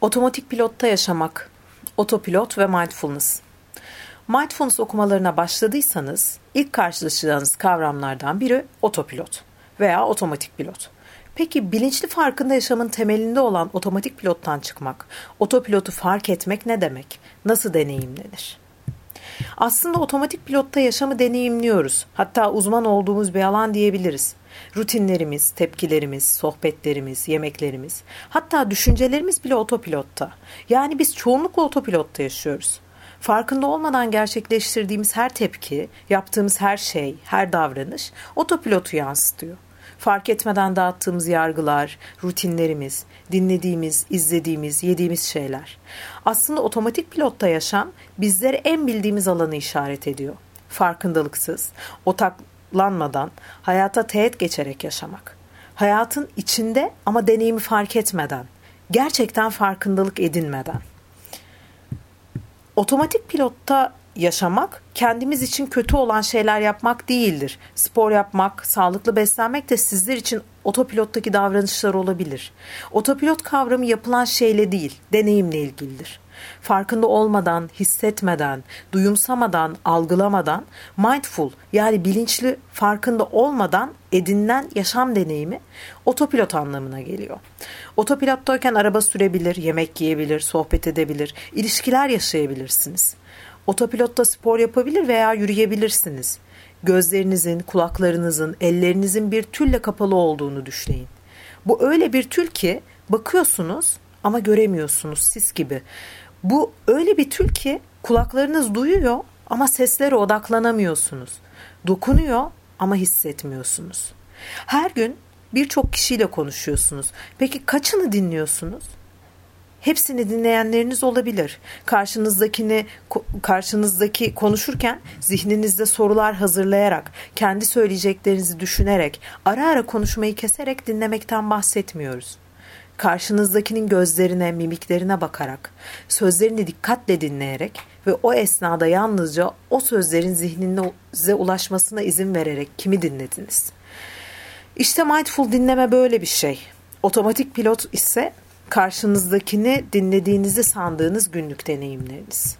Otomatik pilotta yaşamak, otopilot ve mindfulness. Mindfulness okumalarına başladıysanız ilk karşılaşacağınız kavramlardan biri otopilot veya otomatik pilot. Peki bilinçli farkında yaşamın temelinde olan otomatik pilottan çıkmak, otopilotu fark etmek ne demek? Nasıl deneyimlenir? Aslında otomatik pilotta yaşamı deneyimliyoruz. Hatta uzman olduğumuz bir alan diyebiliriz. Rutinlerimiz, tepkilerimiz, sohbetlerimiz, yemeklerimiz, hatta düşüncelerimiz bile otopilotta. Yani biz çoğunlukla otopilotta yaşıyoruz. Farkında olmadan gerçekleştirdiğimiz her tepki, yaptığımız her şey, her davranış otopilotu yansıtıyor fark etmeden dağıttığımız yargılar, rutinlerimiz, dinlediğimiz, izlediğimiz, yediğimiz şeyler. Aslında otomatik pilotta yaşam bizlere en bildiğimiz alanı işaret ediyor. Farkındalıksız, otaklanmadan, hayata teğet geçerek yaşamak. Hayatın içinde ama deneyimi fark etmeden, gerçekten farkındalık edinmeden. Otomatik pilotta yaşamak kendimiz için kötü olan şeyler yapmak değildir. Spor yapmak, sağlıklı beslenmek de sizler için otopilottaki davranışlar olabilir. Otopilot kavramı yapılan şeyle değil, deneyimle ilgilidir. Farkında olmadan, hissetmeden, duyumsamadan, algılamadan, mindful yani bilinçli farkında olmadan edinilen yaşam deneyimi otopilot anlamına geliyor. Otopilottayken araba sürebilir, yemek yiyebilir, sohbet edebilir, ilişkiler yaşayabilirsiniz. Otopilotta spor yapabilir veya yürüyebilirsiniz. Gözlerinizin, kulaklarınızın, ellerinizin bir tülle kapalı olduğunu düşünün. Bu öyle bir tül ki bakıyorsunuz ama göremiyorsunuz sis gibi. Bu öyle bir tül ki kulaklarınız duyuyor ama seslere odaklanamıyorsunuz. Dokunuyor ama hissetmiyorsunuz. Her gün birçok kişiyle konuşuyorsunuz. Peki kaçını dinliyorsunuz? Hepsini dinleyenleriniz olabilir. Karşınızdakini karşınızdaki konuşurken zihninizde sorular hazırlayarak, kendi söyleyeceklerinizi düşünerek, ara ara konuşmayı keserek dinlemekten bahsetmiyoruz. Karşınızdakinin gözlerine, mimiklerine bakarak, sözlerini dikkatle dinleyerek ve o esnada yalnızca o sözlerin zihninize ulaşmasına izin vererek kimi dinlediniz? İşte mindful dinleme böyle bir şey. Otomatik pilot ise karşınızdakini dinlediğinizi sandığınız günlük deneyimleriniz.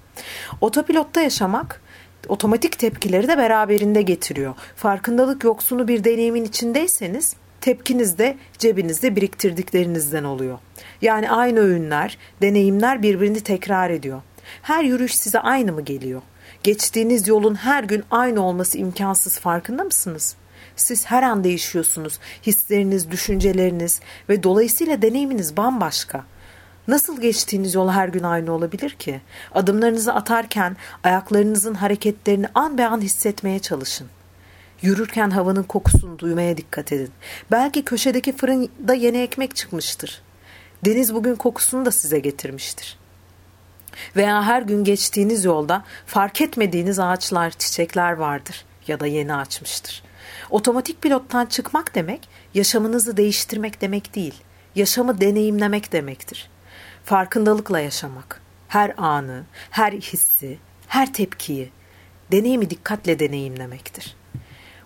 Otopilotta yaşamak otomatik tepkileri de beraberinde getiriyor. Farkındalık yoksunu bir deneyimin içindeyseniz tepkiniz de cebinizde biriktirdiklerinizden oluyor. Yani aynı öğünler, deneyimler birbirini tekrar ediyor. Her yürüyüş size aynı mı geliyor? Geçtiğiniz yolun her gün aynı olması imkansız farkında mısınız? Siz her an değişiyorsunuz. Hisleriniz, düşünceleriniz ve dolayısıyla deneyiminiz bambaşka. Nasıl geçtiğiniz yol her gün aynı olabilir ki? Adımlarınızı atarken ayaklarınızın hareketlerini an be an hissetmeye çalışın. Yürürken havanın kokusunu duymaya dikkat edin. Belki köşedeki fırında yeni ekmek çıkmıştır. Deniz bugün kokusunu da size getirmiştir. Veya her gün geçtiğiniz yolda fark etmediğiniz ağaçlar, çiçekler vardır ya da yeni açmıştır. Otomatik pilottan çıkmak demek yaşamınızı değiştirmek demek değil. Yaşamı deneyimlemek demektir. Farkındalıkla yaşamak. Her anı, her hissi, her tepkiyi, deneyimi dikkatle deneyimlemektir.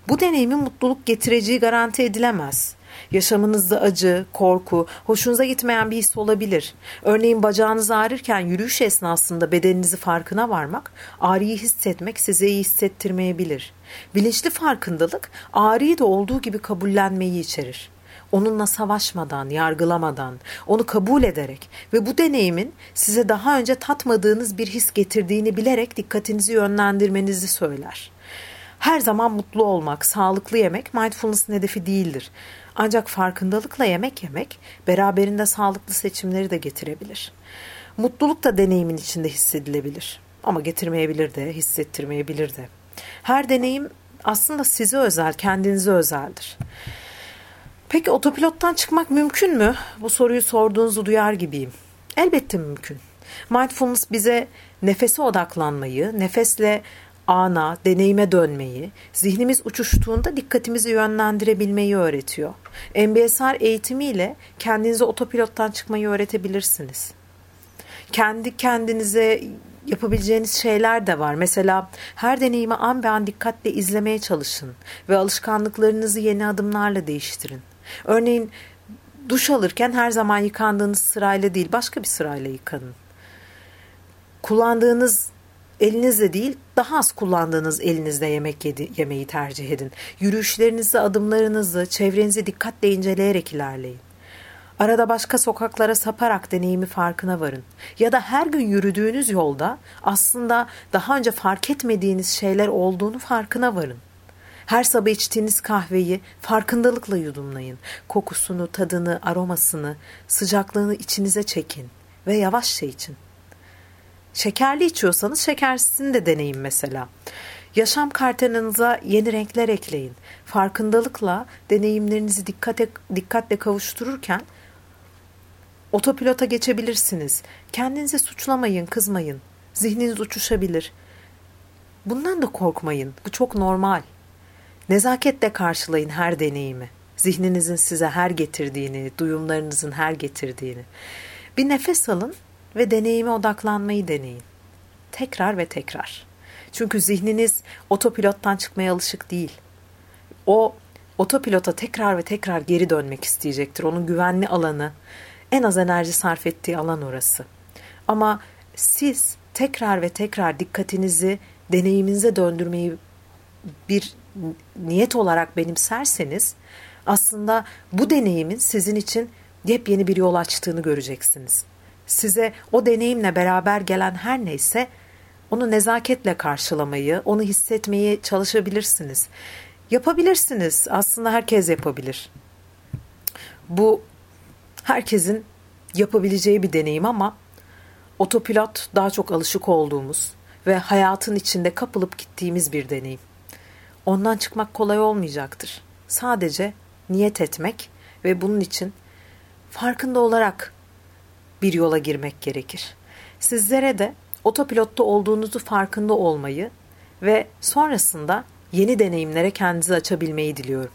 Bu deneyimin mutluluk getireceği garanti edilemez. Yaşamınızda acı, korku, hoşunuza gitmeyen bir his olabilir. Örneğin bacağınız ağrırken yürüyüş esnasında bedeninizi farkına varmak, ağrıyı hissetmek size iyi hissettirmeyebilir. Bilinçli farkındalık ağrıyı da olduğu gibi kabullenmeyi içerir onunla savaşmadan, yargılamadan, onu kabul ederek ve bu deneyimin size daha önce tatmadığınız bir his getirdiğini bilerek dikkatinizi yönlendirmenizi söyler. Her zaman mutlu olmak, sağlıklı yemek mindfulness'ın hedefi değildir. Ancak farkındalıkla yemek yemek beraberinde sağlıklı seçimleri de getirebilir. Mutluluk da deneyimin içinde hissedilebilir. Ama getirmeyebilir de, hissettirmeyebilir de. Her deneyim aslında size özel, kendinize özeldir. Peki otopilottan çıkmak mümkün mü? Bu soruyu sorduğunuzu duyar gibiyim. Elbette mümkün. Mindfulness bize nefese odaklanmayı, nefesle ana, deneyime dönmeyi, zihnimiz uçuştuğunda dikkatimizi yönlendirebilmeyi öğretiyor. MBSR eğitimiyle kendinize otopilottan çıkmayı öğretebilirsiniz. Kendi kendinize yapabileceğiniz şeyler de var. Mesela her deneyimi an be an dikkatle izlemeye çalışın ve alışkanlıklarınızı yeni adımlarla değiştirin. Örneğin Duş alırken her zaman yıkandığınız sırayla değil başka bir sırayla yıkanın. Kullandığınız elinizle değil daha az kullandığınız elinizle yemek yedi, yemeyi tercih edin. Yürüyüşlerinizi, adımlarınızı, çevrenizi dikkatle inceleyerek ilerleyin. Arada başka sokaklara saparak deneyimi farkına varın. Ya da her gün yürüdüğünüz yolda aslında daha önce fark etmediğiniz şeyler olduğunu farkına varın. Her sabah içtiğiniz kahveyi farkındalıkla yudumlayın. Kokusunu, tadını, aromasını, sıcaklığını içinize çekin ve yavaşça için. Şekerli içiyorsanız şekersizini de deneyin mesela. Yaşam kartanınıza yeni renkler ekleyin. Farkındalıkla deneyimlerinizi dikkate, dikkatle kavuştururken otopilota geçebilirsiniz. Kendinizi suçlamayın, kızmayın. Zihniniz uçuşabilir. Bundan da korkmayın. Bu çok normal. Nezaketle karşılayın her deneyimi. Zihninizin size her getirdiğini, duyumlarınızın her getirdiğini. Bir nefes alın ve deneyime odaklanmayı deneyin. Tekrar ve tekrar. Çünkü zihniniz otopilottan çıkmaya alışık değil. O otopilota tekrar ve tekrar geri dönmek isteyecektir. Onun güvenli alanı, en az enerji sarf ettiği alan orası. Ama siz tekrar ve tekrar dikkatinizi deneyiminize döndürmeyi bir niyet olarak benimserseniz aslında bu deneyimin sizin için yepyeni bir yol açtığını göreceksiniz. Size o deneyimle beraber gelen her neyse onu nezaketle karşılamayı, onu hissetmeyi çalışabilirsiniz. Yapabilirsiniz. Aslında herkes yapabilir. Bu herkesin yapabileceği bir deneyim ama otopilot daha çok alışık olduğumuz ve hayatın içinde kapılıp gittiğimiz bir deneyim. Ondan çıkmak kolay olmayacaktır. Sadece niyet etmek ve bunun için farkında olarak bir yola girmek gerekir. Sizlere de otopilotta olduğunuzu farkında olmayı ve sonrasında yeni deneyimlere kendinizi açabilmeyi diliyorum.